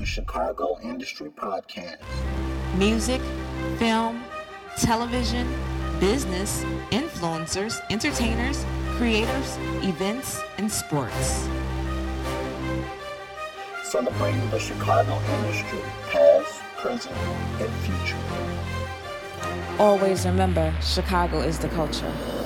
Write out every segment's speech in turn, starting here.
the Chicago Industry Podcast. Music, film, television, business, influencers, entertainers, creators, events, and sports. Celebrating the Chicago industry, past, present, and future. Always remember, Chicago is the culture.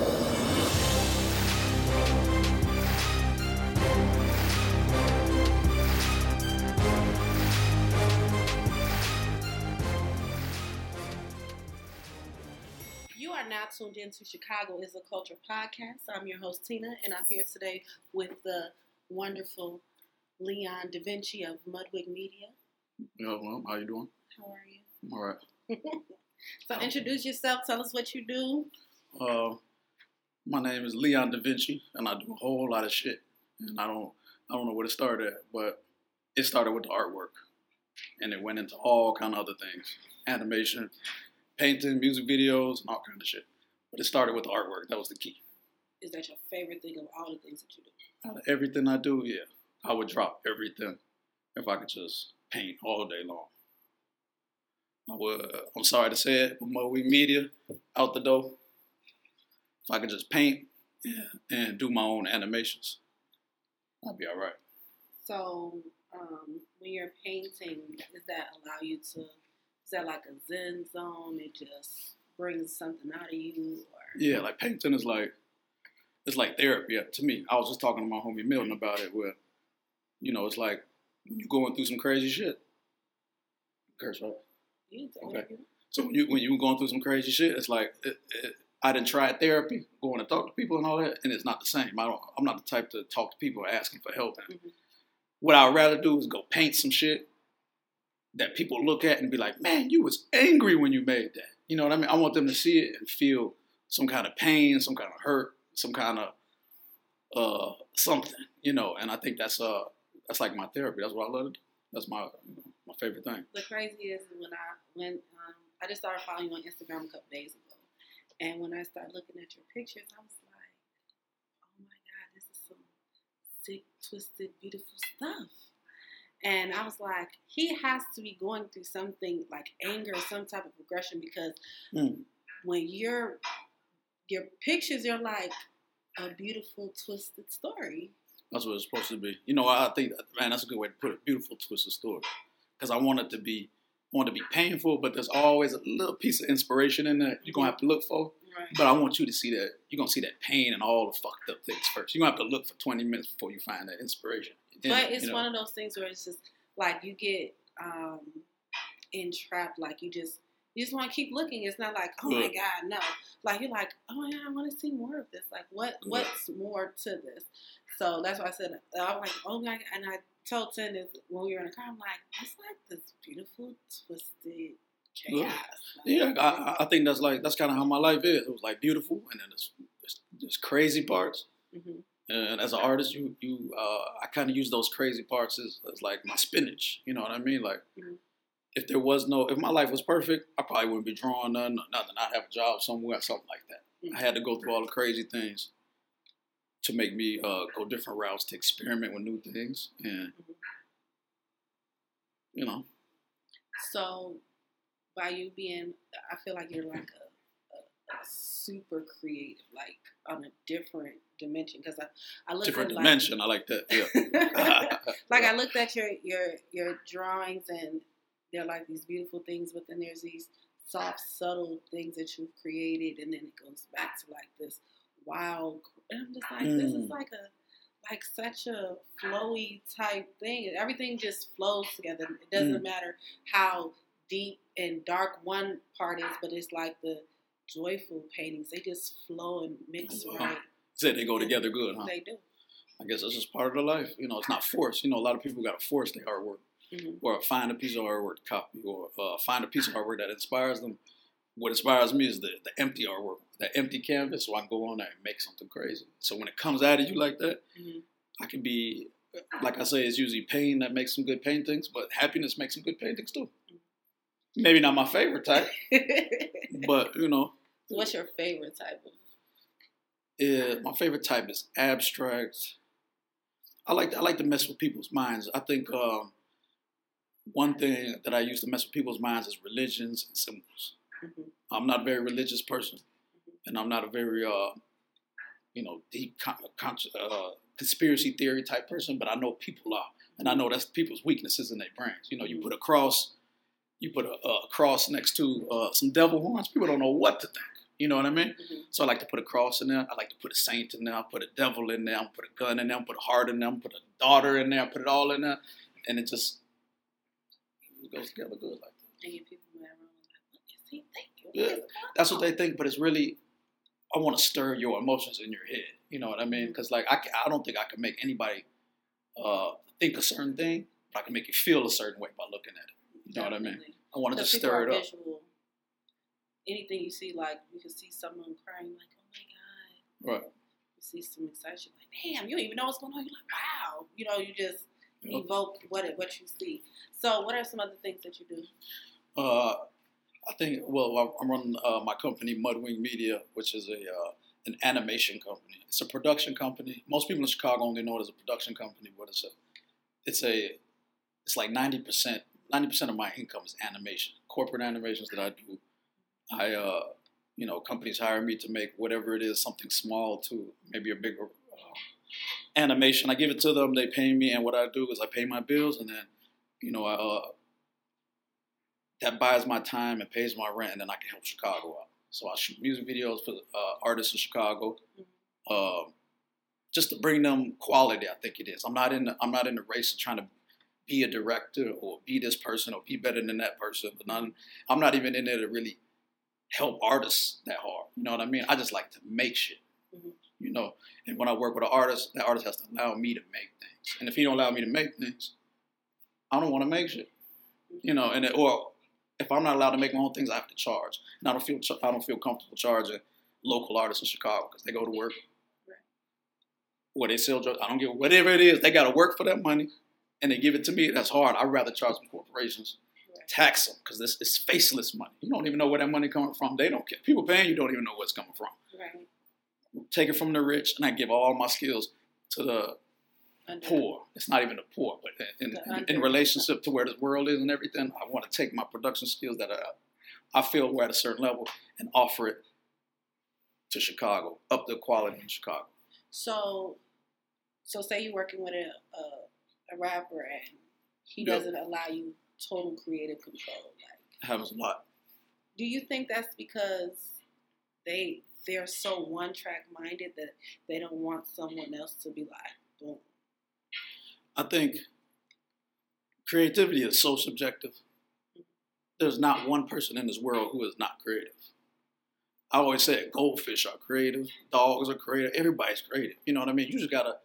Now tuned in to Chicago is a Culture podcast. I'm your host, Tina, and I'm here today with the wonderful Leon Da Vinci of Mudwig Media. Yeah, well, how you doing? How are you? I'm all right. So, introduce yourself. Tell us what you do. Uh, my name is Leon Da Vinci, and I do a whole lot of shit. And I don't, I don't know where to start at, but it started with the artwork, and it went into all kind of other things: animation, painting, music videos, and all kind of shit. But it started with the artwork. That was the key. Is that your favorite thing of all the things that you do? Out of everything I do, yeah, I would drop everything if I could just paint all day long. I would. I'm sorry to say it, but Moe Media out the door. If I could just paint and, and do my own animations, I'd be all right. So, um, when you're painting, does that allow you to? Is that like a zen zone? It just brings something out of you, or Yeah, like painting is like it's like therapy to me. I was just talking to my homie Milton about it, where you know it's like you going through some crazy shit. Curse right. Okay. So when you when you going through some crazy shit, it's like it, it, I didn't try therapy, going to talk to people and all that, and it's not the same. I don't. I'm not the type to talk to people asking for help. Mhm. What I'd rather do is go paint some shit that people look at and be like, "Man, you was angry when you made that." You know what I mean? I want them to see it and feel some kind of pain, some kind of hurt, some kind of uh something. You know, and I think that's uh that's like my therapy. That's what I love to do. That's my my favorite thing. The crazy is when I when um, I just started following you on Instagram a couple days ago, and when I started looking at your pictures, I was like, "Oh my God, this is some sick, twisted, beautiful stuff." And I was like, he has to be going through something like anger or some type of aggression because Mm. when you're your pictures are like a beautiful, twisted story. That's what it's supposed to be. You know, I think, man, that's a good way to put it. Beautiful twisted story. Because I want it to be, want to be painful, but there's always a little piece of inspiration in there you're gonna have to look for. Right. But I want you to see that you're gonna see that pain and all the fucked up things first. You're gonna have to look for 20 minutes before you find that inspiration. in But it, it's you know? one of those things where it's just like you get um entrapped, like you just you just want to keep looking. It's not like, oh my god, no. Like you're like, oh yeah, I want to see more of this. Like what what's more to this? So that's why I said I'm like, oh my, god. and I told Tim when we were in the car. I'm like, it's like this beautiful twisted chaos. Yeah. Like, Yeah, I, I- think that's like that's kind of how my life is. It was like beautiful, and then there's, there's, crazy parts. mhm. And as an artist, you you uh, I kind of use those crazy parts as, as like my spinach. You know what I mean? Like Mhm. If there was no, if my life was perfect, I probably wouldn't be drawing none, nothing. I'd have a job somewhere, something like that. I had to go through all the crazy things to make me uh, go different routes to experiment with new things, and you know, So, by you being, I feel like you're like a, a, a super creative, like on a different dimension. Because I, I looked different at dimension. I like that. Yeah. Like, like I looked at your your your drawings, and they're like these beautiful things, but then there's these soft, subtle things that you've created, and then it goes back to like this wild. And I'm just like, this is Mm. like a like such a flowy type thing. Everything just flows together. It doesn't Mm. matter how deep and dark one part is, but it's like the joyful paintings. They just flow and mix Wow. right. Said they go together good, huh? They do. I guess that's just part of the life. You know, it's not forced. You know, a lot of people got to force their artwork. Mhm. or find a piece of artwork copy, or uh, find a piece of artwork that inspires them. What inspires me is the, the empty artwork, the empty canvas, so I can go on there and make something crazy. So when it comes out of you like that, Mhm. I can be, like I say, it's usually pain that makes some good paintings, but happiness makes some good paintings too. Maybe not my favorite type, but you know, What's your favorite type of? Yeah, my favorite type is abstract. I like to, I like to mess with people's minds. I think um, one thing that I used to mess with people's minds is religions and symbols. Mhm. I'm not a very religious person, and I'm not a very, uh, you know, deep con- con- uh, conspiracy theory type person. But I know people are, and I know that's people's weaknesses in their brains. You know, you put a cross, you put a, a cross next to uh, some devil horns. People don't know what to think. You know what I mean? Mhm. So I like to put a cross in there. I like to put a saint in there. I put a devil in there. I put a gun in there. I put a heart in there. I put a daughter in there. I put it all in there, and it just it goes together good like that. And get people mad around like, what is he thinking? Yeah, What is going That's what they think, but it's really I want to stir your emotions in your head. You know what I mean? Because like I, I don't think I can make anybody uh, think a certain thing, but I can make you feel a certain way by looking at it. You know what I mean? I want to just stir it up. visual. Anything you see, like you can see someone crying, like, oh my god. Right. You see some excitement, like, damn, you don't even know what's going on. You're like, wow. You know, you just. Evoke what it, what you see. So, what are some other things that you do? Uh, I think. Well, I'm running uh, my company, Mudwing Media, which is a uh, an animation company. It's a production company. Most people in Chicago only know it as a production company, but it's a it's a it's like ninety percent ninety percent of my income is animation, corporate animations that I do. I uh, you know, companies hire me to make whatever it is, something small to maybe a bigger uh, animation. I give it to them, they pay me, and what I do is I pay my bills, and then you know, I, uh, that buys my time and pays my rent, and then I can help Chicago out. So I shoot music videos for uh, artists in Chicago, um, just to bring them quality. I think it is. I'm not in. The, I'm not in the race of trying to be a director or be this person or be better than that person. But none, I'm not even in there to really help artists that hard. You know what I mean? I just like to make shit. Mhm. You know, and when I work with an artist, that artist has to allow me to make things. And if he don't allow me to make things, I don't want to make shit. You know, and it, or if I'm not allowed to make my own things, I have to charge. And I don't feel I don't feel comfortable charging local artists in Chicago because they go to work. Right. Where they sell drugs, I don't give whatever it is. They got to work for that money, and they give it to me. That's hard. I'd rather charge some corporations, tax them because this is faceless money. You don't even know where that money coming from. They don't care. People paying you don't even know where it's coming from. Right. Take it from the rich, and I give all my skills to the Under- poor. It's not even the poor, but in, The in, in relationship to where this world is and everything, I want to take my production skills that I, I feel we're at a certain level and offer it to Chicago, up the quality in Chicago. So, so say you're working with a a, a rapper and he Yep. doesn't allow you total creative control. Like, It happens a lot. do you think that's because they they're so one track minded that they don't want someone else to be like, boom, I think creativity is so subjective. There's not one person in this world who is not creative. I always say goldfish are creative, dogs are creative, everybody's creative. You know what I mean? You just gotta.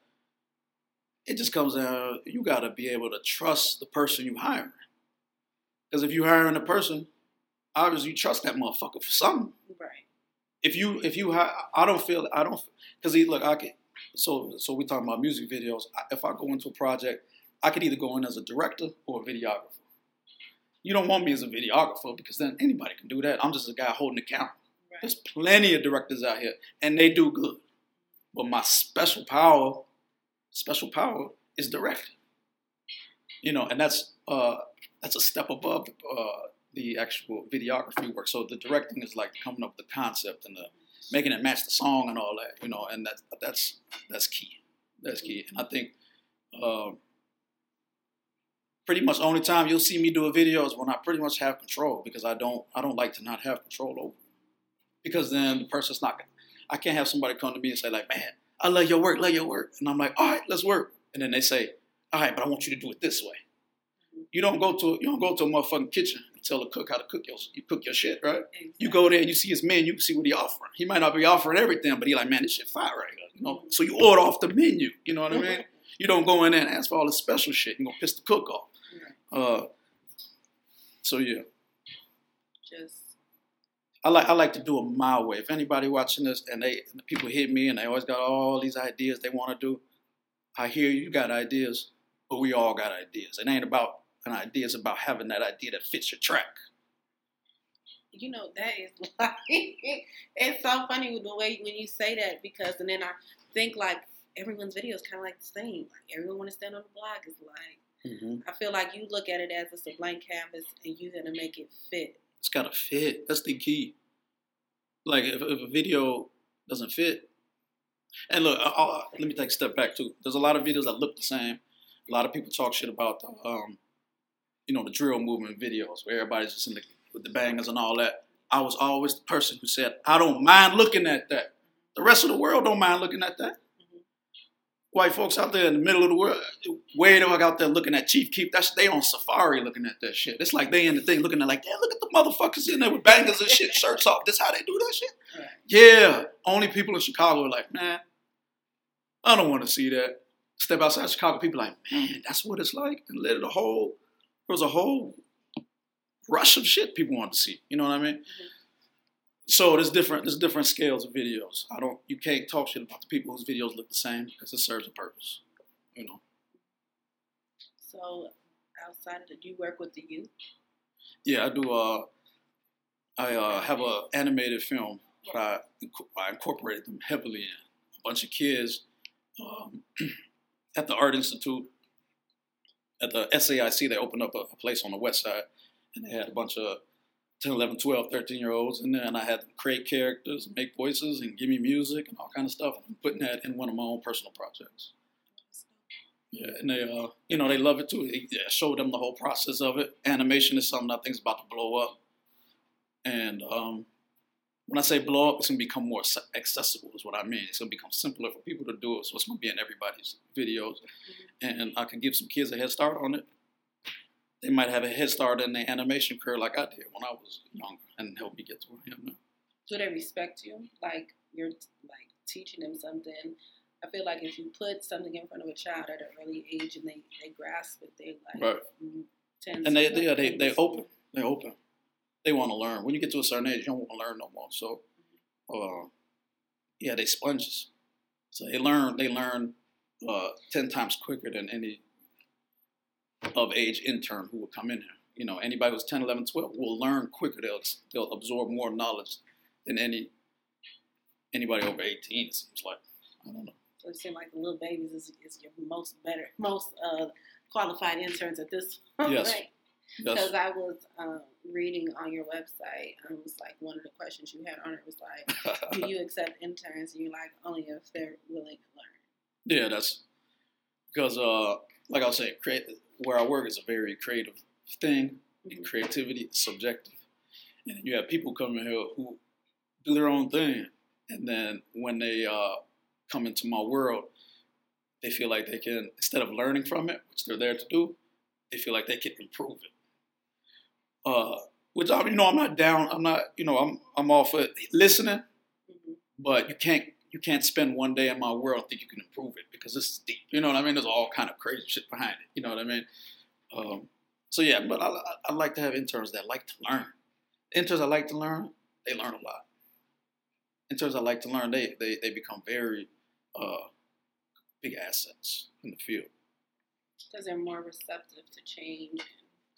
It just comes down. You gotta be able to trust the person you hire. Because if you're hiring a person, obviously you trust that motherfucker for something. If you if you hi- I don't feel I don't because look I can so so we talking about music videos. I- If I go into a project, I could either go in as a director or a videographer. You don't want me as a videographer because then anybody can do that. I'm just a guy holding the camera. Right. There's plenty of directors out here, and they do good. But my special power, special power is directing. You know, and that's uh, that's a step above uh, the actual videography work. So the directing is like coming up with the concept and the making it match the song and all that. You know, and that's that's that's key. That's key. And I think uh, pretty much only time you'll see me do a video is when I pretty much have control because I don't I don't like to not have control over. Because then the person's not. I can't have somebody come to me and say like, "Man, I love your work, love your work," and I'm like, "All right, let's work." And then they say, "All right, but I want you to do it this way." You don't go to you don't go to a motherfucking kitchen tell the cook how to cook your you cook your shit, right? You go there and you see his menu, you see what he offering. He might not be offering everything, but he like, man, this shit fire right here. You know, so you order off the menu. You know what I mean? You don't go in there and ask for all the special shit. You gonna piss the cook off. Uh, so yeah, Just I like I like to do it my way. If anybody watching this and they the people hit me and they always got all these ideas they want to do, I hear you got ideas, but we all got ideas. It ain't about an idea. It's about having that idea that fits your track. you know that is like it's so funny with the way when you say that because and then I think like everyone's video is kind of like the same. Like everyone want to stand on the block is like hmm I feel like you look at it as it's a blank canvas and you're gonna make it fit. It's got to fit. That's the key. Like if, if a video doesn't fit, and look, I, I, let me take a step back too. There's a lot of videos that look the same. A lot of people talk shit about the, um, you know, the drill movement videos where everybody's just in the with the bangers and all that. I was always the person who said, I don't mind looking at that. The rest of the world don't mind looking at that. Mhm. White folks out there in the middle of the world, way the fuck out there looking at Chief Keef. That's they on safari looking at that shit. It's like they in the thing looking at like, yeah, look at the motherfuckers in there with bangers and shit, shirts off. This how they do that shit. Right. Yeah, only people in Chicago are like, man, I don't want to see that. Step outside Chicago, people like, man, that's what it's like. And let it a whole, there was a whole rush of shit people wanted to see. You know what I mean? So there's different, there's different scales of videos. I don't, you can't talk shit about the people whose videos look the same because it serves a purpose. You know? So outside of the, do you work with the youth? Yeah, I do. Uh, I uh, have a animated film, that I, I incorporated them heavily in a bunch of kids um, at the Art Institute. At the SAIC, they opened up a, a place on the west side, and they had a bunch of 10, 11, 12, 13 year olds in there, and I had them create characters, make voices, and give me music and all kind of stuff. I'm putting that in one of my own personal projects. Yeah, and they, uh, you know, they love it too. Yeah, show them the whole process of it. Animation is something I think is about to blow up, and um, when I say blow up, it's gonna become more accessible. Is what I mean. It's gonna become simpler for people to do it, so it's gonna be in everybody's videos, and I can give some kids a head start on it. They might have a head start in the animation career like I did when I was younger, and help me get to where I am now. Do they respect you? Like you're like teaching them something. I feel like if you put something in front of a child at an early age and they, they grasp it, they like Right. mm, tend and they to they they they open. They open. They want to learn. When you get to a certain age, you don't want to learn no more. So, uh, yeah, they sponges. So they learn. They learn uh, ten times quicker than any of age intern who will come in here. You know, anybody who's 10, 11, 12 will learn quicker. They'll they'll absorb more knowledge than any anybody over eighteen. It seems like. I don't know. So it seems like the little babies is, is your most better, most uh, qualified interns at this point. Yes. Because. I was um, reading on your website, it was like one of the questions you had on it was like, "Do you accept interns?" And you're like, "Only if they're willing to learn." Yeah, that's because, uh, like I was saying, create where I work is a very creative thing. And creativity is subjective, and you have people coming here who do their own thing, and then when they uh, come into my world, they feel like they can instead of learning from it, which they're there to do, they feel like they can improve it. Uh, which I, you know, I'm not down. I'm not, you know, I'm I'm all for listening, Mhm. but you can't you can't spend one day in my world think you can improve it because it's deep. You know what I mean? There's all kind of crazy shit behind it. You know what I mean? Um, so yeah, but I, I, I like to have interns that like to learn. Interns I like to learn, they learn a lot. Interns I like to learn, they they, they become very uh, big assets in the field. Because they're more receptive to change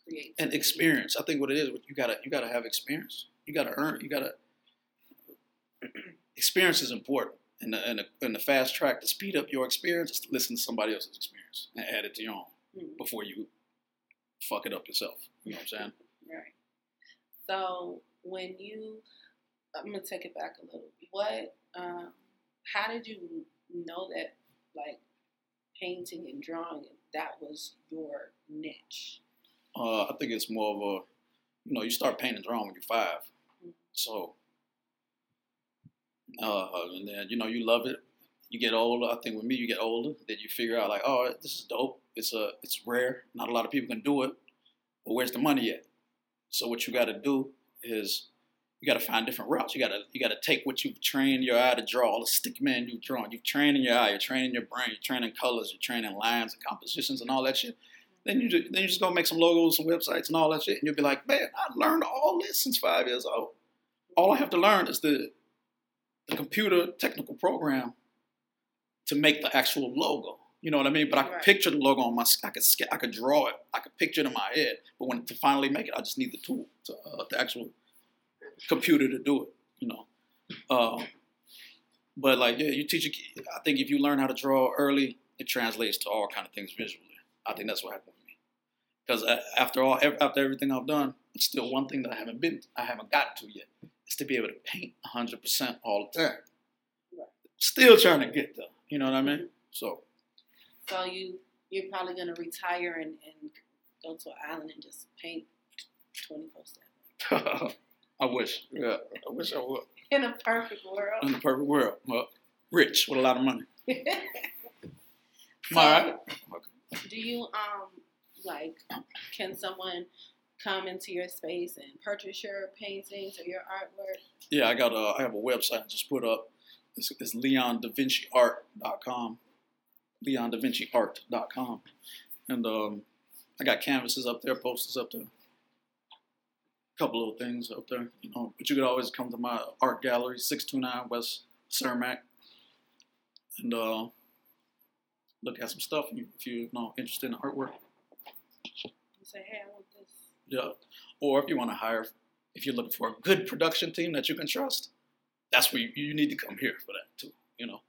and create. and experience. I think what it is, you gotta you gotta have experience. You gotta earn. You gotta experience is important. And the, and, the, and the fast track to speed up your experience is to listen to somebody else's experience and add it to your own Mhm. before you fuck it up yourself. You know what I'm saying? Right. So when you, I'm gonna take it back a little. What? Um, how did you know that like painting and drawing that was your niche? Uh, I think it's more of a, you know, you start painting drawing when you're 5 Mhm. So, uh, and then you know you love it. You get older. I think with me, you get older, then you figure out like, oh, this is dope. It's a, it's rare. Not a lot of people can do it. But where's the money at? So what you got to do is you got to find different routes. You got to you got to take what you've trained your eye to draw, all the stick man you've drawn. You've trained in your eye. You're training your brain. You're training colors. You're training lines and compositions and all that shit. Then you just, then you just go make some logos, some websites, and all that shit, and you'll be like, man, I learned all this since five years old. All I have to learn is the the computer technical program to make the actual logo. You know what I mean? But I can Right. picture the logo on my. I could I could draw it. I could picture it in my head. But when to finally make it, I just need the tool, to, uh, the actual computer to do it. You know. Um, but like, yeah, you teach. A, I think if you learn how to draw early, it translates to all kind of things visually. I think that's what happened with me. Because uh, after all, ev- after everything I've done, it's still one thing that I haven't been, I haven't got to yet. Is to be able to paint 100% all the time. Right. Still trying to get there. You know what I mean? So So you you're probably gonna retire and, and go to an island and just paint twenty four seven. I wish. Yeah, I wish I would. In a perfect world. In a perfect world. Well, rich with a lot of money. All right. Do you um like can someone come into your space and purchase your paintings or your artwork? Yeah, I got a, I have a website I just put up. It's, it's leondavinciart.com. leondavinciart.com. And um, I got canvases up there, posters up there. A couple little things up there, you know. But you could always come to my art gallery, 629 West Cermak, and uh, look at some stuff if you, if you're you know, interested in artwork. You say, hey, I want this. Yeah. Or if you want to hire, if you're looking for a good production team that you can trust, that's where you, you need to come here for that too. You know,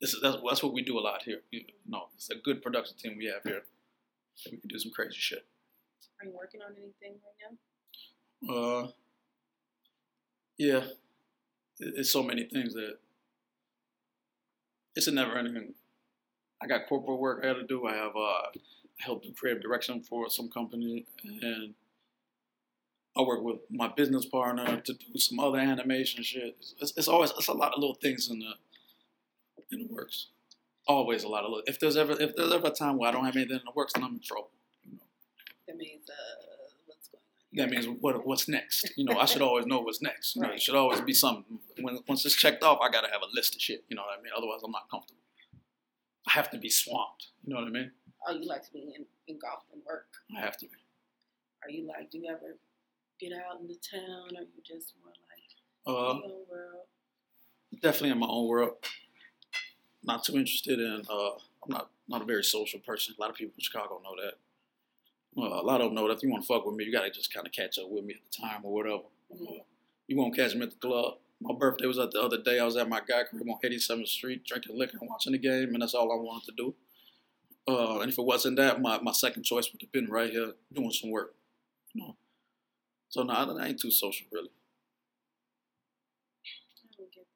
this is that's, that's what we do a lot here. You know, it's a good production team we have here. We can do some crazy shit. Are you working on anything right now? Uh, yeah, it's so many things that it's a never ending. I got corporate work I got to do. I have uh, helped creative direction for some company, and I work with my business partner to do some other animation shit. It's, it's, always it's a lot of little things in the in the works. Always a lot of little. If there's ever if there's ever a time where I don't have anything in the works, then I'm in trouble. You know? That means uh what's going on? that means what what's next. You know, I should always know what's next. You know, Right. it should always be something. When once it's checked off, I gotta have a list of shit. You know what I mean? Otherwise, I'm not comfortable. I have to be swamped. You know what I mean? Oh, you like to be in, engulfed in work. I have to be. Are you like, do you ever get out into town or you just more like Uh, your own world? definitely in my own world. Not too interested in. Uh, I'm not not a very social person. A lot of people in Chicago know that. Uh, a lot of them know that if you want to fuck with me, you gotta just kind of catch up with me at the time or whatever. Uh, you won't catch me at the club. My birthday was at the other day. I was at my guy crib on 87th Street drinking liquor and watching the game, and that's all I wanted to do. Uh, and if it wasn't that, my, my second choice would have been right here doing some work. You know. So no, I I ain't too social really. I don't get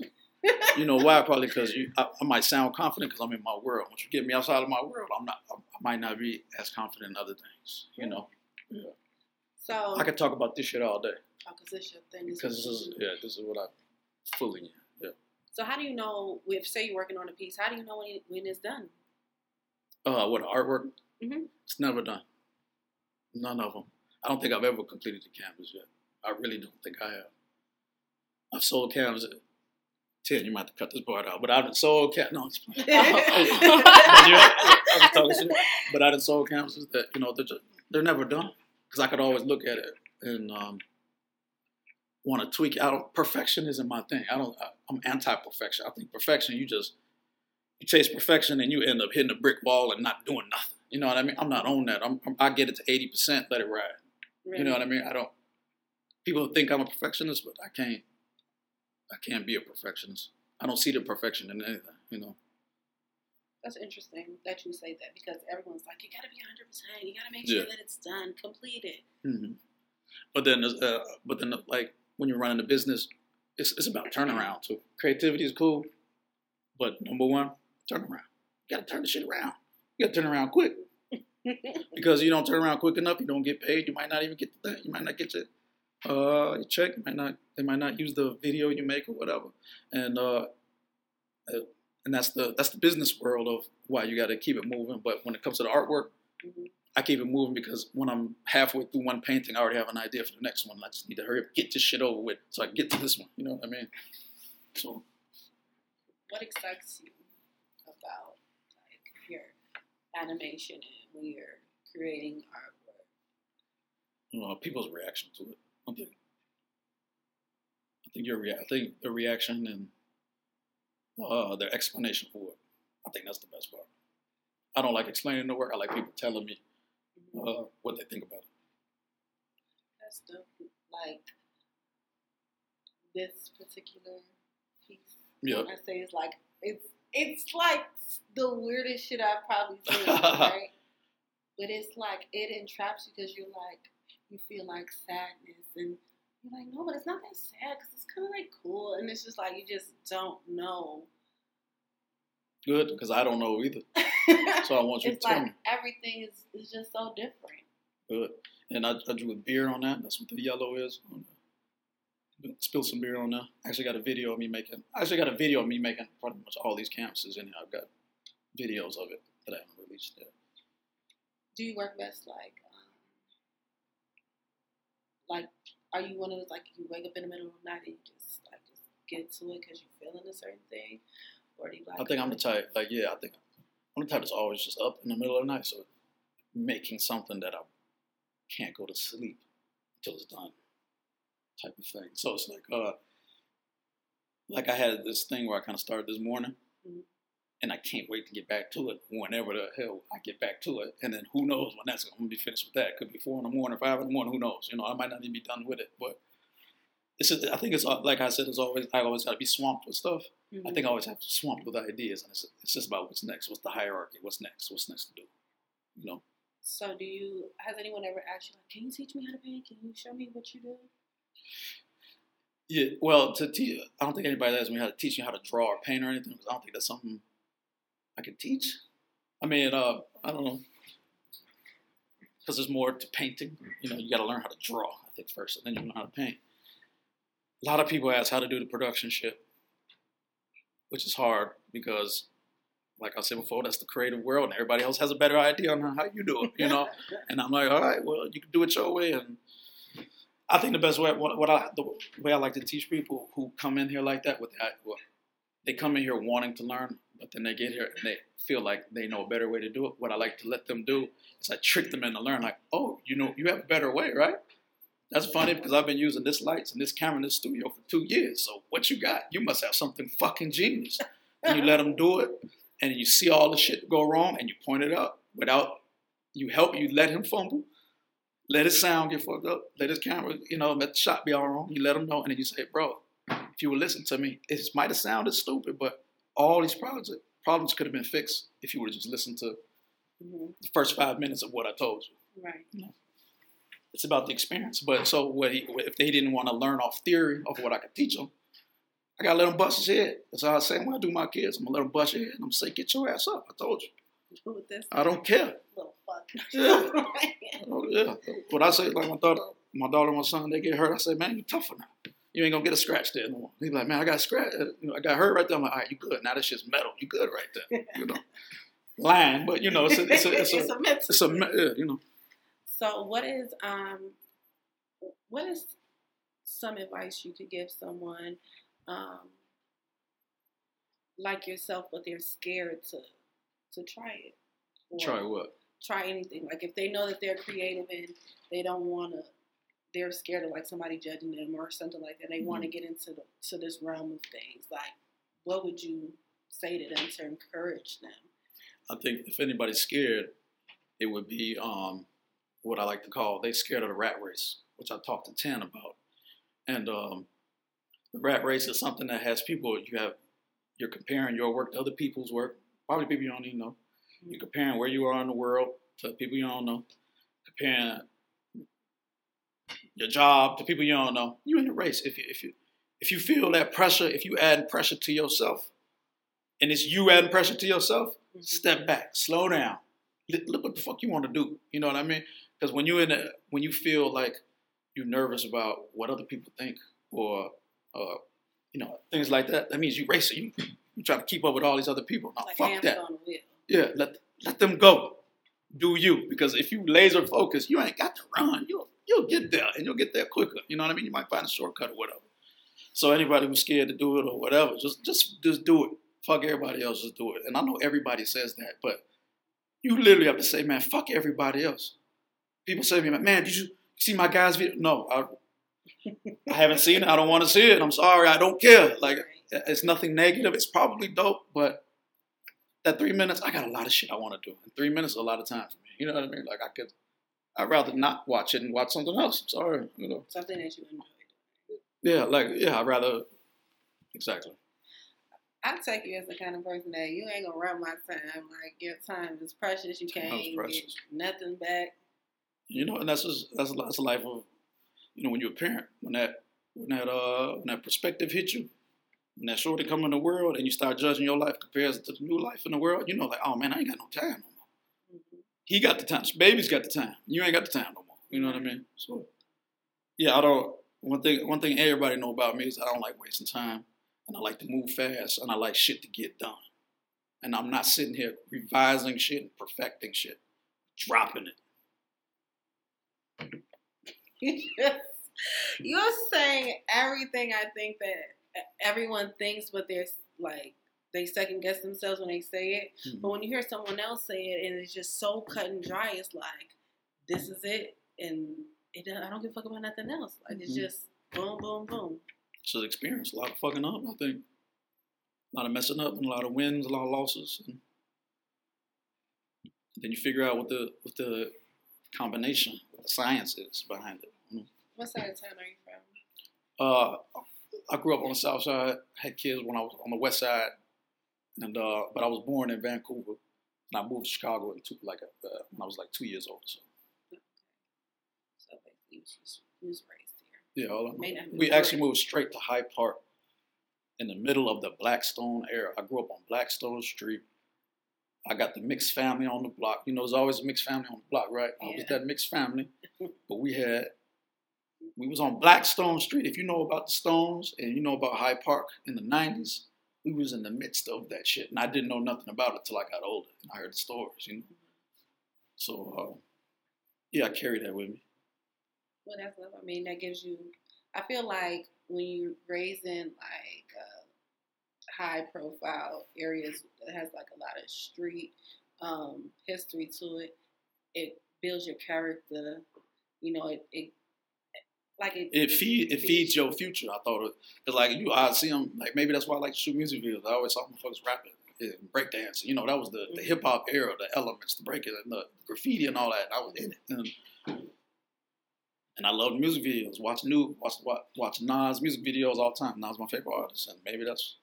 that from You know why? Probably because I, I might sound confident because I'm in my world. Once you get me outside of my world, I'm not. I, I might not be as confident in other things. You know, Yeah. So, I could talk about this shit all day 'cause this your thing. This because this is you yeah, this is what I fully in. Yeah. So how do you know if say you're working on a piece? How do you know when when it's done? Uh, what artwork? Mhm. It's never done. None of them. I don't think I've ever completed the canvas yet. I really don't think I have. I've sold canvases. Ten, you might have to cut this part out, but I've sold can. No, it's fine. But yeah, I'm talking. But I done sold canvases that you know they're just, they're never done because I could always look at it and um, want to tweak. I don't. Perfection isn't my thing. I don't. I, I'm anti-perfection. I think perfection. You just you chase perfection and you end up hitting a brick wall and not doing nothing. You know what I mean? I'm not on that. I'm, I'm I get it to eighty percent. Let it ride. You know what I mean? I don't. People think I'm a perfectionist, but I can't. I can't be a perfectionist. I don't see the perfection in anything. You know. That's interesting that you say that because everyone's like, you gotta be 100. percent You gotta make sure Yeah. that it's done, completed. hmm But then, uh, but then, like when you're running a business, it's it's about turnaround too. Creativity is cool, but number one, turnaround. You gotta turn the shit around. You gotta turn around quick because you don't turn around quick enough, you don't get paid. You might not even get the thing. You might not get your uh your check. You might not. They might not use the video you make or whatever. And uh, uh, and that's the that's the business world of why you got to keep it moving. But when it comes to the artwork, Mhm. I keep it moving because when I'm halfway through one painting, I already have an idea for the next one. I just need to hurry up, get this shit over with, so I can get to this one. You know what I mean? So What excites you about like your animation and when you're creating artwork? you know, people's reaction to it. I think, I think your rea- I think the reaction and uh, their explanation for it. I think that's the best part. I don't like explaining the work. I like people telling me uh, what they think about it. That's the like this particular piece. Yeah. I say it's like it's it's like the weirdest shit I've probably seen, right? but it's like it entraps you because you're like you feel like sadness and you're like no, but it's not that sad because it's kind of like cool and it's just like you just don't know. Good, because I don't know either. So I want you to tell like me. everything is, is just so different. Good. And I, I drew a beer on that. That's what the yellow is. Spill some beer on there. I actually got a video of me making. I actually got a video of me making pretty much all these canvases in here. I've got videos of it that I haven't released yet. Do you work best like um, like are you one of those like you wake up in the middle of the night and you just like just get to it because you're feeling a certain thing, or do you like? I think I'm the type. Like, yeah, I think I'm the type that's always just up in the middle of the night. So making something that I can't go to sleep until it's done, type of thing. So it's like, uh, like I had this thing where I kind of started this morning, Mhm. and I can't wait to get back to it. Whenever the hell I get back to it, and then who knows when that's to be finished with that? Could be four in the morning, five in the morning. Who knows? You know, I might not even be done with it, but. It's just, I think it's uh, like I said. It's always I always got to be swamped with stuff. Mhm. I think I always have to swamped with ideas, and it's, it's just about what's next, what's the hierarchy, what's next, what's next to do. You know, So do you? Has anyone ever asked you like, can you teach me how to paint? Can you show me what you do? yeah. Well, to teach, I don't think anybody asked me how to teach you how to draw or paint or anything. 'cause I don't think that's something I can teach. I mean, uh, I don't know, because there's more to painting. You know, you got to learn how to draw. I think first, and then you learn how to paint. A lot of people ask how to do the production shit, which is hard because, like I said before, that's the creative world, and everybody else has a better idea on how you do it. You know. And I'm like, all right, well, you can do it your way. And I think the best way, what, what I, the way I like to teach people who come in here like that, with that, well, they come in here wanting to learn, but then they get here and they feel like they know a better way to do it. What I like to let them do is I trick them into learn, like, oh, you know, you have a better way, right? That's funny because I've been using this lights and this camera in this studio for two years. So what you got? You must have something fucking genius. And you let them do it, and you see all the shit go wrong, and you point it up without you help. You let him fumble, let his sound get fucked up, let his camera, you know, let the shot be all wrong. You let him know, and then you say, bro, if you would listen to me, it might have sounded stupid, but all these problems problems could have been fixed if you would have just listened to hmm the first five minutes of what I told you Right. It's about the experience. But so what he, if they didn't want to learn off theory of what I could teach them, I gotta let them bust his head. That's how I say when I do my kids. I'm gonna let them bust your head. I'm gonna say, get your ass up. I told you. I don't care. little fuck. Yeah. Oh, yeah. What I say, like my daughter, my daughter and my son, they get hurt. I say, man, you tougher now. You ain't gonna get a scratch there no more. He's like, man, I got a scratch. uh, You know, I got hurt right there. I'm like, all right, you good. Now this shit's metal. You good right there. You know, lying, but you know, it's a, it's a, it's a, it's a mental. it's a, me- yeah, you know. So what is um what is some advice you could give someone um like yourself but they're scared to to try it? Or Try what? try anything. Like if they know that they're creative and they don't wanna they're scared of like somebody judging them or something like that. They want to get into the, to this realm of things. Like, what would you say to them to encourage them? I think if anybody's scared, it would be um, what I like to call they scared of the rat race, which I talked to Ten about. And um, the rat race is something that has people you have you're comparing your work to other people's work, probably people you don't even know. You're comparing where you are in the world to people you don't know, comparing your job to people you don't know. You're in the race. If you if you if you feel that pressure, if you add pressure to yourself, and it's you adding pressure to yourself, step back, slow down. Look what the fuck you want to do. You know what I mean? Because when you in a, when you feel like you're nervous about what other people think or uh, you know things like that, that means you're racing. You you trying to keep up with all these other people. Now Like fuck that. Yeah, let let them go. Do you? Because if you laser focus, you ain't got to run. You'll you'll get there, and you'll get there quicker. You know what I mean? You might find a shortcut or whatever. So anybody who's scared to do it or whatever, just just just do it. Fuck everybody else, just do it. And I know everybody says that, but you literally have to say, man, fuck everybody else. People say to me, man, did you see my guy's video? No, I, I haven't seen it. I don't want to see it. I'm sorry. I don't care. Like it's nothing negative. It's probably dope, but that three minutes, I got a lot of shit I want to do. And three minutes is a lot of time for me. You know what I mean? Like I could, I'd rather not watch it and watch something else. I'm sorry, you know. something that you enjoy. Yeah, like yeah, I'd rather. Exactly. I take you as the kind of person that you ain't gonna run my time. Like your time is precious. You Time is can't precious. get nothing back. You know, and that's just that's a, that's the life of you know when you're a parent when that when that uh when that perspective hits you when that shorty come in the world and you start judging your life compared to the new life in the world, you know, like oh man, I ain't got no time no more. Mhm. He got the time. Baby's got the time. You ain't got the time no more. You know what I mean? So yeah, I don't. One thing one thing everybody know about me is I don't like wasting time, and I like to move fast, and I like shit to get done. And I'm not sitting here revising shit and perfecting shit, dropping it. You're saying everything I think that everyone thinks, but they're like they second guess themselves when they say it. Mhm. But when you hear someone else say it and it's just so cut and dry, it's like this is it, and it I don't give a fuck about nothing else. Like it's Mhm. just boom, boom, boom. It's an experience. A lot of fucking up, I think. A lot of messing up and a lot of wins, a lot of losses. And then you figure out what the what the combination, what the science is behind it. What side of town are you from? Uh, I grew up on the south side. Had kids when I was on the west side, and uh, but I was born in Vancouver, and I moved to Chicago in two, like uh, when I was like two years old. So So basically, you was, raised here. yeah, all I- May not be we actually moved straight to Hyde Park in the middle of the Blackstone era. I grew up on Blackstone Street. I got the mixed family on the block. You know, there's always a mixed family on the block, right? I was that mixed family, but we had we was on Blackstone Street. If you know about the Stones and you know about Hyde Park in the '90s, we was in the midst of that shit, and I didn't know nothing about it till I got older and I heard the stories. You know, so uh, yeah, I carry that with me. Well, that's love. I mean, that gives you. I feel like when you raise in like uh, high profile areas that has like a lot of street um, history to it, it builds your character. You know, it, it like it. it feed it feeds your future. I thought because like you, I see them like maybe that's why I like to shoot music videos. I always saw motherfuckers rapping, yeah, breakdancing. You know, that was the, the Mhm. hip hop era, the elements, the breaking, and the graffiti and all that. I was in it, and, and I loved music videos. Watch new, watch watch, watch Nas music videos all the time. Nas my favorite artist, and maybe that's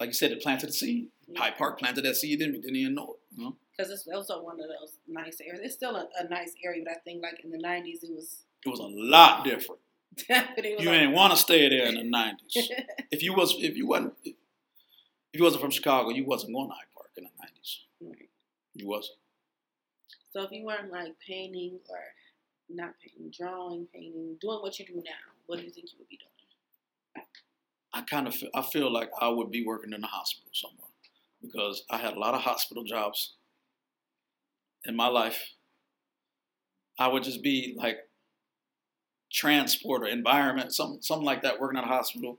like you said, it planted the seed. Hyde Park planted that seed in me, didn't even know it. You know, because it's also one of those nice areas. It's still a, a nice area, but I think like in the '90s, it was. It was a lot different. but it was You ain't want to stay there in the nineties. if you was if you wasn't if you wasn't from Chicago, you wasn't going to Hyde Park in the nineties. Right. You wasn't. So if you weren't like painting or not painting, drawing, painting, doing what you do now, what do you think you would be doing? I kind of feel, I feel like I would be working in the hospital somewhere because I had a lot of hospital jobs in my life. I would just be like transport or environment, something something like that, working at a hospital,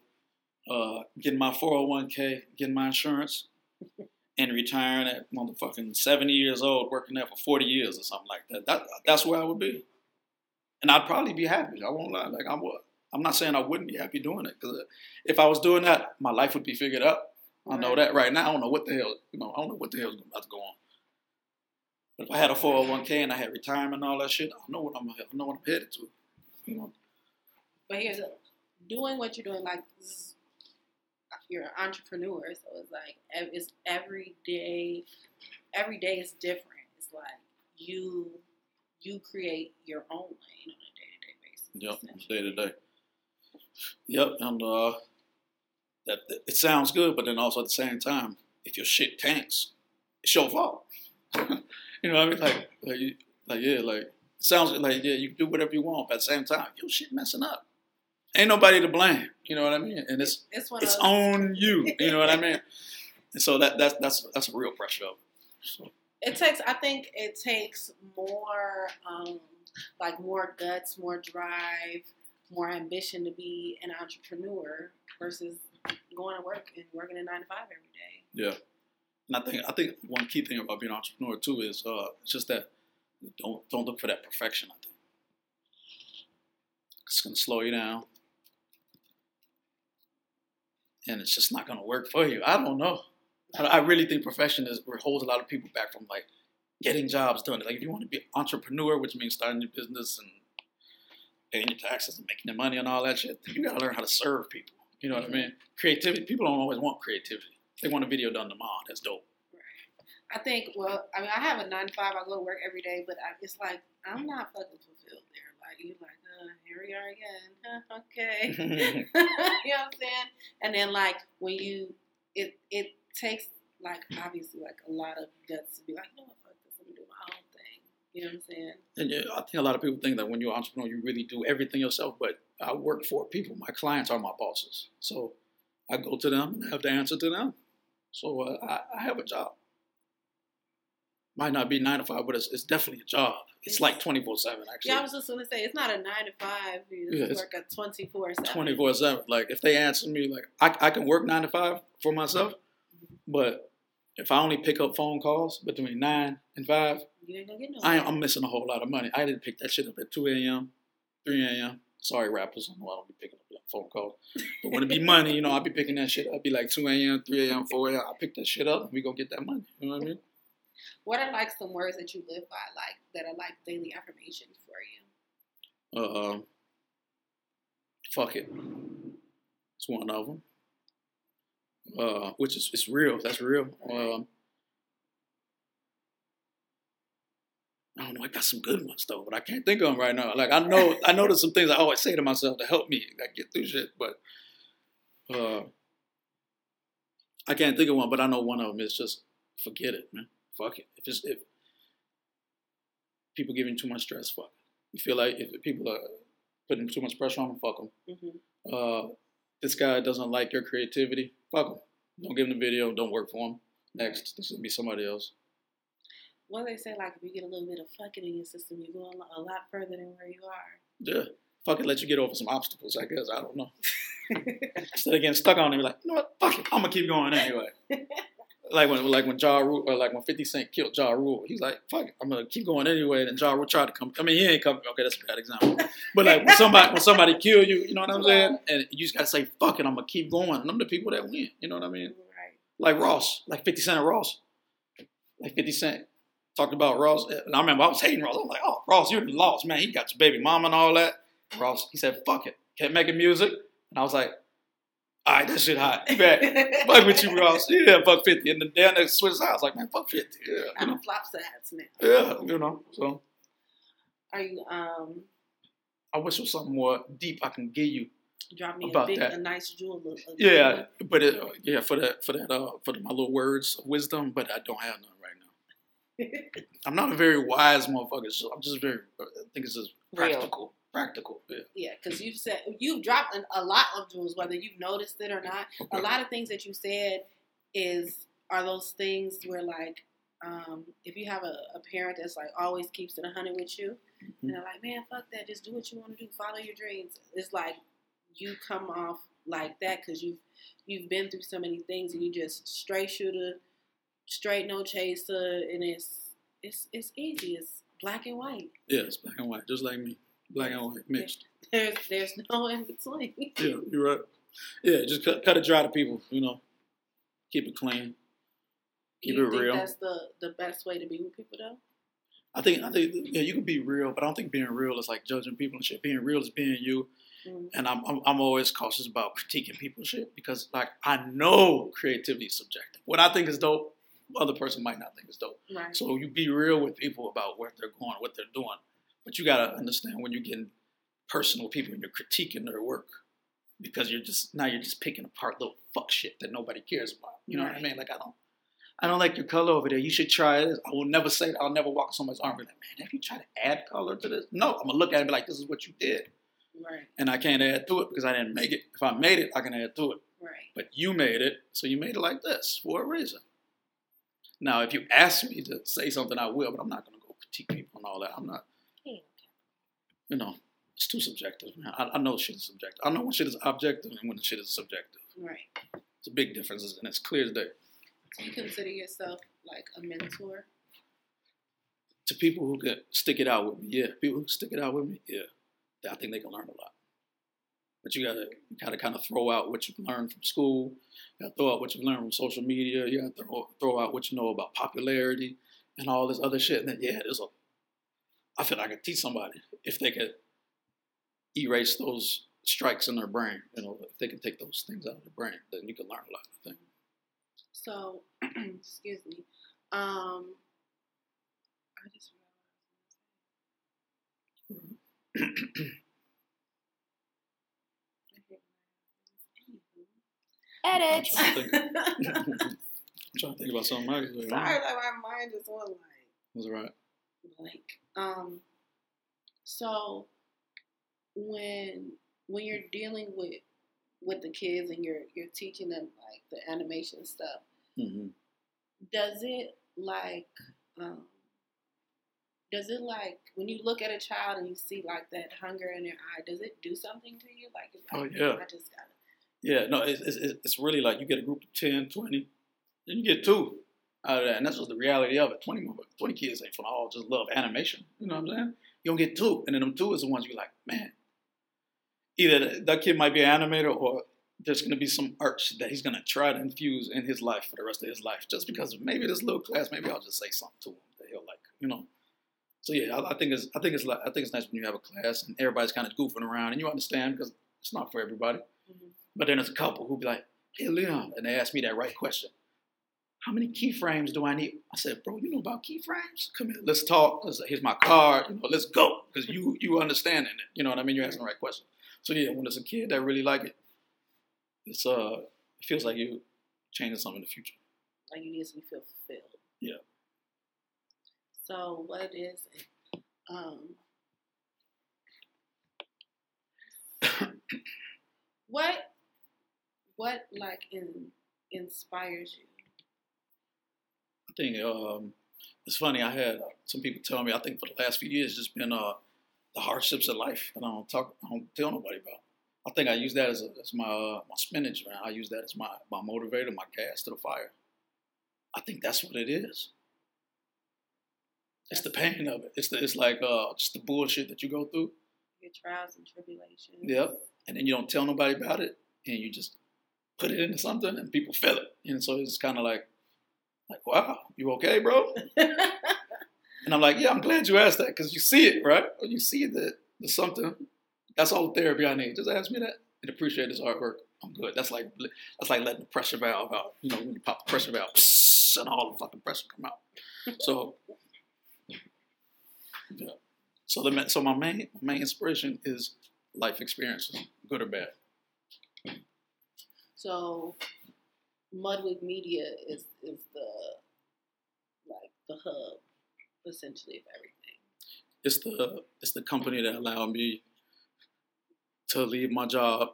uh, getting my 401k, getting my insurance, and retiring at motherfucking 70 years old, working there for 40 years or something like that. That that's where I would be, and I'd probably be happy. I won't lie, like I would. I'm not saying I wouldn't be happy doing it because if I was doing that, my life would be figured out. I know that right now. I don't know what the hell, you know, I don't know what the hell's about to go on. But if I had a 401k and I had retirement and all that shit, I know what I'm, I know what I'm headed to. You know, But here's a, doing what you're doing, like you're an entrepreneur, so it's like it's every day. Every day is different. It's like you you create your own lane on a day to day basis. yep, day to day. Yep, and uh, that, that it sounds good, but then also at the same time, if your shit tanks, it's your fault. you know what I mean? Like, like, like yeah, like it sounds like yeah, you do whatever you want, but at the same time, your shit messing up. Ain't nobody to blame. You know what I mean? And it's It's it's on you. You know what I mean? And so that that's that's that's a real pressure. it. So it takes. I think it takes more, um, like more guts, more drive, more ambition to be an entrepreneur versus going to work and working a nine to five every day. yeah, and I think I think one key thing about being an entrepreneur too is uh, just that don't don't look for that perfection. I think it's gonna slow you down, and it's just not gonna work for you. I don't know. I, really think perfection is holds a lot of people back from like getting jobs done. Like if you want to be an entrepreneur, which means starting your business and paying your taxes and making your money and all that shit, you gotta learn how to serve people. You know what I mean? Creativity. People don't always want creativity. They want a video done tomorrow. That's dope. I think. Well, I mean, I have a nine to five. I go to work every day, but I, it's like I'm not fucking fulfilled there. Like you're like, uh, here we are again. Huh, okay. you know what I'm saying? And then like when you, it it takes like obviously like a lot of guts to be like, no, fuck this. Me do my own thing. You know what I'm saying? And yeah, I think a lot of people think that when you're an entrepreneur, you really do everything yourself. But I work for people. My clients are my bosses. So I go to them and I have to answer to them. So uh, I, I have a job. Might not be nine to five, but it's, it's definitely a job. It's like 24 7, actually. Yeah, I was just gonna say it's not a nine to five. You Yeah, it's work a twenty four seven. 24 7. Like, if they answer me, like, I, I can work nine to five for myself, but if I only pick up phone calls between nine and five, You ain't gonna get no. I, I'm missing a whole lot of money. I didn't pick that shit up at 2 a.m., 3 a.m. Sorry, rappers. I know I don't be picking up that phone calls. But when it be money, you know, I'll be picking that shit up. I'll be like 2 a.m., 3 a.m., 4 a.m. I'll pick that shit up and we go get that money. You know what I mean? What are like some words that you live by, like that are like daily affirmations for you? Uh, um, fuck it. It's one of them. Uh, which is it's real. That's real. Um, I don't know. I got some good ones though, but I can't think of them right now. Like I know, I know there's some things I always say to myself to help me like get through shit, but uh, I can't think of one. But I know one of them is just forget it, man. Fuck it. If it's if people giving too much stress, fuck. It. You feel like if people are putting too much pressure on them, fuck them. Mm-hmm. Uh, this guy doesn't like your creativity, fuck him. Don't give him the video. Don't work for him. Next, this will be somebody else. Do they say? Like if you get a little bit of fucking in your system, you go a lot, a lot further than where you are. Yeah, fuck it. Let you get over some obstacles. I guess I don't know. Instead of getting stuck on it, be like, you know what? Fuck it. I'm gonna keep going anyway. like when, like when Ja Rule, or like when Fifty Cent killed Ja Rule, he's like, fuck it. I'm gonna keep going anyway. And Ja Rule tried to come. I mean, he ain't come. Okay, that's a bad example. But like when somebody when somebody kill you, you know what I'm saying? And you just gotta say, fuck it. I'm gonna keep going. And I'm the people that win. You know what I mean? Right. like Ross, like 50 Cent and Ross. Like 50 Cent talked about Ross. And I remember I was hating Ross. I was like, oh, Ross, you're lost, man. He got your baby mama and all that. Ross, he said, fuck it. Kept making music. And I was like, all right, that shit hot. You back. fuck with you, Ross. Yeah, fuck 50. And then down there switch sides. I like, man, fuck 50. Yeah, you I'm know. a flop sides now. Yeah, you know. So Are you um I wish it was something more deep I can give you. drop me a About big that. a nice jewel? A, a Yeah, but it, yeah, for that, for that, uh, for my little words of wisdom, but I don't have none right now. I'm not a very wise motherfucker. So I'm just very. I think it's just Real. practical. Practical. Yeah. Yeah, because you've said you've dropped an, a lot of jewels, whether you've noticed it or not. Okay. A lot of things that you said is are those things where like um, if you have a, a parent that's like always keeps it a hundred with you, and they're like, man, fuck that, just do what you want to do, follow your dreams. It's like you come off like that because you've you've been through so many things, and you just straight shooter, straight no chaser, and it's it's it's easy. It's black and white. Yeah, it's black and white, just like me. Black and white mixed. There's there's no in between. Yeah, you're right. Yeah, just cut, cut it dry to people. You know, keep it clean. Keep you it think real. that's the the best way to be with people though? I think I think yeah, you can be real, but I don't think being real is like judging people and shit. Being real is being you. Mm. And I'm, I'm I'm always cautious about critiquing people's shit because like I know creativity is subjective. What I think is dope, other person might not think is dope. Right. So you be real with people about where they're going, what they're doing. But you gotta understand when you're getting personal people and you're critiquing their work. Because you're just now you're just picking apart little fuck shit that nobody cares about. You know what I mean? Like I don't I don't like your color over there. You should try this. I will never say that. I'll never walk somebody's arm and be like, man, have you tried to add color to this? No, I'm gonna look at it and be like, this is what you did. Right. And I can't add to it because I didn't make it. If I made it, I can add to it. Right. But you made it, so you made it like this for a reason. Now, if you ask me to say something, I will, but I'm not gonna go critique people and all that. I'm not, you know, it's too subjective. I, I know shit is subjective. I know when shit is objective and when shit is subjective. Right. It's a big difference, and it's clear as day. Do you consider yourself like a mentor? To people who can stick it out with me, yeah. People who stick it out with me, yeah. I think they can learn a lot. But you gotta, you gotta kind of throw out what you've learned from school. You gotta throw out what you've learned from social media. You gotta throw, throw out what you know about popularity and all this other shit. And then, yeah, there's a. I feel like I could teach somebody if they could erase those strikes in their brain. You know, if they can take those things out of their brain, then you can learn a lot. I think. So, excuse me. Um, I just Edit. I'm trying to think, I'm trying to think about something. I. Sorry, like my mind just went like Was right? Blank. Um, so when when you're dealing with with the kids and you're you're teaching them like the animation stuff, hmm does it like um does it like when you look at a child and you see like that hunger in their eye does it do something to you like, Oh, like yeah. i just gotta Yeah, no, it's, it's, it's really like you get a group of 10, 20, then you get two out of that. And that's just the reality of it. 20, 20 kids ain't gonna all just love animation. You know what I'm saying? You don't get two. And then them two is the ones you're like, man, either that- kid might be an animator or there's going to be some art that he's going to try to infuse in his life for the rest of his life. Just because maybe this little class, maybe I'll just say something to him that he'll like, you know. So yeah, I, I think it's I think it's like I think it's nice when you have a class and everybody's kind of goofing around and you understand because it's not for everybody. Mhm. But then there's a couple who be like, "Hey, Leon," and they ask me that right question: "How many keyframes do I need?" I said, "Bro, you know about keyframes? Come here, let's talk. Let's, here's my card. You know, let's go because you you understanding it. You know what I mean? You're asking the right question. So yeah, when there's a kid that really like it, it's uh, it feels like you changing something in the future. like you need to feel fulfilled Yeah. so what is it um what what like in, inspires you I think um, it's funny. I had some people tell me. I think for the last few years, it's just been uh, the hardships of life that I don't talk, I don't tell nobody about. I think I use that as, a, as my uh, my spinach, man. I use that as my my motivator, my gas to the fire. I think that's what it is. It's the pain of it. It's the, it's like uh, just the bullshit that you go through. your trials and tribulations Yep. And then you don't tell nobody about it, and you just put it into something, and people feel it. And so it's kind of like, like, wow, you okay, bro? And I'm like, yeah, I'm glad you asked that because you see it, right? Or you see that there's something. That's all the therapy I need. Just ask me that and appreciate this artwork. I'm good. That's like that's like letting the pressure valve out. You know, when you pop the pressure valve, psst, and all the fucking pressure come out. So, yeah. So the so my main my main inspiration is life experiences, good or bad. So, Mudwing Media is is the like the hub essentially of everything. it's the it's the company that allowed me to leave my job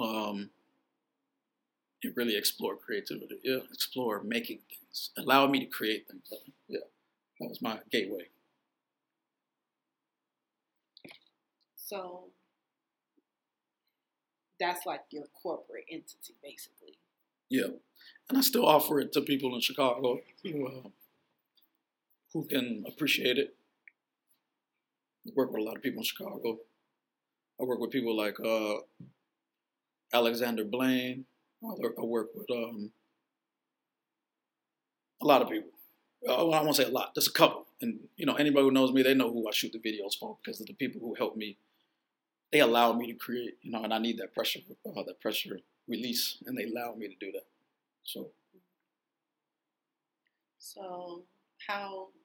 um, and really explore creativity. Yeah, explore making things, allowed me to create things. Yeah, that was my gateway. So that's like your corporate entity, basically. Yeah, and I still offer it to people in Chicago who uh, who can appreciate it. I work with a lot of people in Chicago. I work with people like uh, Alexander Blaine. I work, with um, a lot of people. Uh, I won't say a lot. There's a couple, and you know anybody who knows me, they know who I shoot the videos for because of the people who help me. They allow me to create, you know, and I need that pressure, uh, that pressure release, and they allow me to do that. So So how do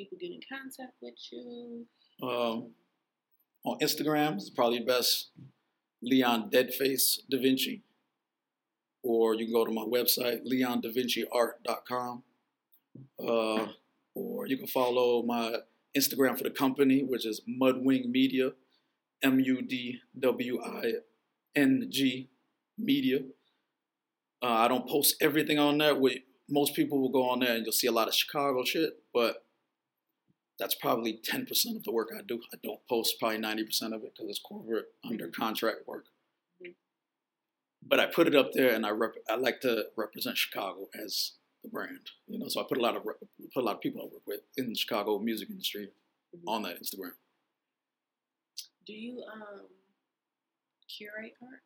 people get in contact with you? um, on Instagram is probably best Leon Deadface Da Vinci, or you can go to my website leondavinciart.com, uh, or you can follow my Instagram for the company, which is Mudwing Media, M U D W I N G Media. Uh, I don't post everything on there. We, most people will go on there and you'll see a lot of Chicago shit, but that's probably 10% of the work I do. I don't post probably 90% of it because it's corporate under contract work. Mhm. But I put it up there and I rep- I like to represent Chicago as the brand. You know, so I put a lot of rep- put a lot of people I work with in the Chicago music industry Mhm. on that Instagram. Do you um curate art?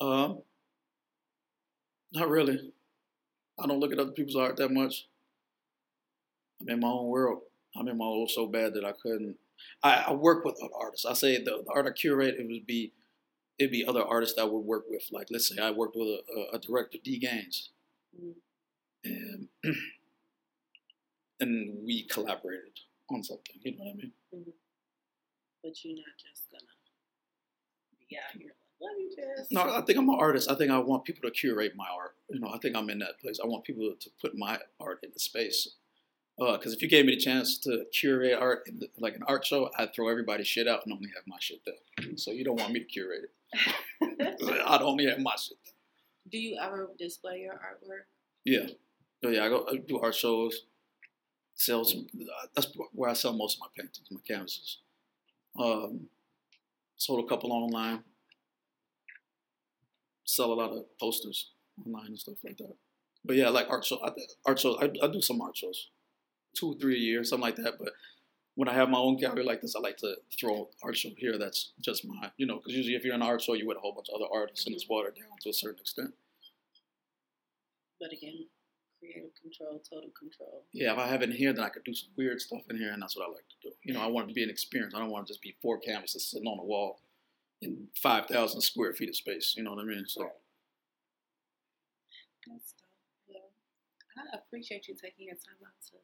Um, not really. I don't look at other people's art that much. I'm in my own world. I'm in my own so bad that I couldn't. I, I work with other artists. I say the, the art I curate, it would be, it'd be other artists that I would work with. Like let's say I worked with a, a, a director, D Gaines. Mhm. and and we collaborated on something. You know what I mean? But you're not just gonna be out here like, let me just. No, I think I'm an artist. I think I want people to curate my art. You know, I think I'm in that place. I want people to put my art in the space. Because if you gave me the chance to curate art, in the, like an art show, I'd throw everybody's shit out and only have my shit there. So you don't want me to curate it. I'd only have my shit there. Do you ever display your artwork? Yeah. Oh, yeah, I go I do art shows, sell some. uh, That's where I sell most of my paintings, my canvases. Um, sold a couple online. Sell a lot of posters online and stuff like that. But yeah, like art show, I, art shows. I, I do some art shows, two or three a year, something like that. But when I have my own gallery like this, I like to throw art show here. That's just my, you know, because usually if you're in an art show, you're with a whole bunch of other artists, and it's watered down to a certain extent. But again, creative control, total control. Yeah, if I have it in here, then I could do some weird stuff in here, and that's what I like to do. You know, I want it to be an experience. I don't want to just be four canvases sitting on a wall in 5,000 square feet of space. You know what I mean? So, That's dope. Well, I appreciate you taking your time out to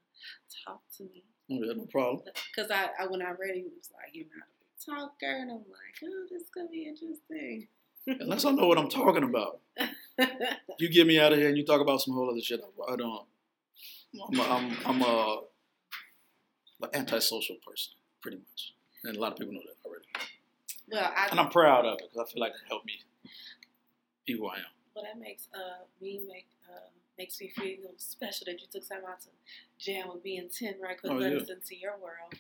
talk to me. no, yeah, no problem. Because I, I, when I read it, it was like, you're not a big talker. And I'm like, oh, this is going to be interesting. Unless I know what I'm talking about. You get me out of here and you talk about some whole other shit. I don't. I'm a, I'm, I'm a, an antisocial person, pretty much. And a lot of people know that. Well, I, And I'm proud of it because I feel like it helped me be who I am. well, that makes uh, me make uh, makes me feel special that you took time out to jam with me and Ten right quick. Oh, let yeah. us into your world.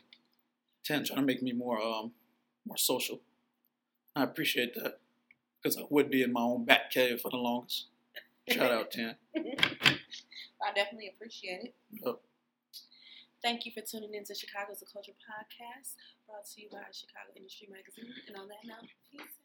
10 trying to make me more um more social. I appreciate that because I would be in my own back cave for the longest. Shout out 10. I definitely appreciate it. Yep. Thank you for tuning in to Chicago's a Culture podcast, brought to you by Chicago Industry Magazine. And on that note, peace.